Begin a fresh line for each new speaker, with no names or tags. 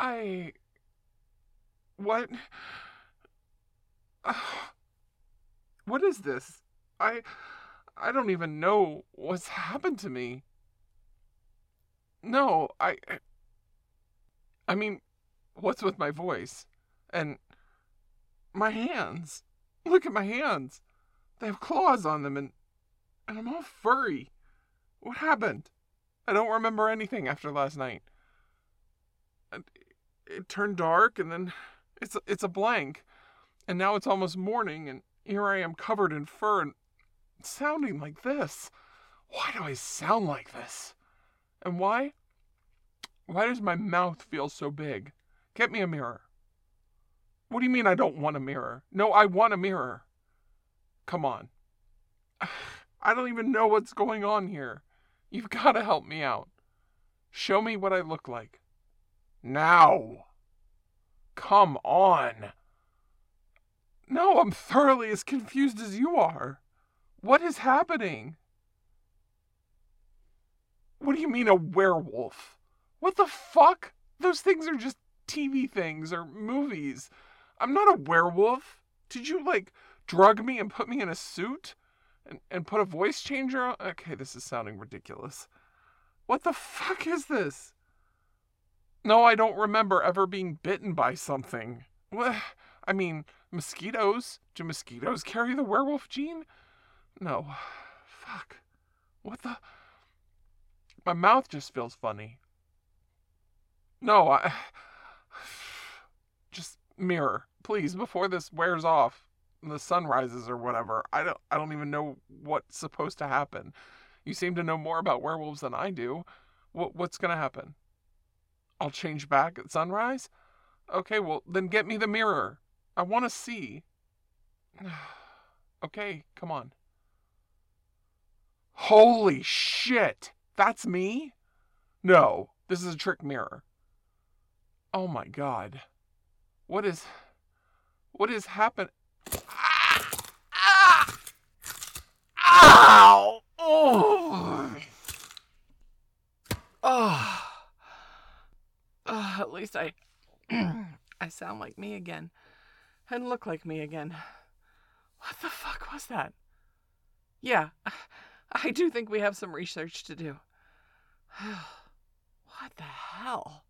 I. What? What is this? I. I don't even know what's happened to me. No, I. I mean, what's with my voice? And my hands. Look at my hands. They have claws on them and and I'm all furry. What happened? I don't remember anything after last night. It, turned dark and then it's it's a blank. And now it's almost morning and here I am covered in fur and sounding like this. Why do I sound like this? And why? Why does my mouth feel so big? Get me a mirror. What do you mean I don't want a mirror? No, I want a mirror. Come on. I don't even know what's going on here. You've got to help me out. Show me what I look like. Now. Come on. No, I'm thoroughly as confused as you are. What is happening? What do you mean a werewolf? What the fuck? Those things are just TV things or movies. I'm not a werewolf. Did you, like, drug me and put me in a suit? And, and put a voice changer on? Okay, this is sounding ridiculous. What the fuck is this? No, I don't remember ever being bitten by something. I mean, mosquitoes. Do mosquitoes carry the werewolf gene? No. Fuck. What the? My mouth just feels funny. No, I. Just mirror, please, before this wears off, the sun rises or whatever. I don't. I don't even know what's supposed to happen. You seem to know more about werewolves than I do. What, what's gonna happen? I'll change back at sunrise. Okay, well then get me the mirror. I want to see. okay, come on. Holy shit! That's me? No, this is a trick mirror. Oh my god. What is. What is happening? Ah! Ah! Ow! Oh!
Oh. Oh at least I. I sound like me again. And look like me again. What the fuck was that? Yeah, I do think we have some research to do. what the hell?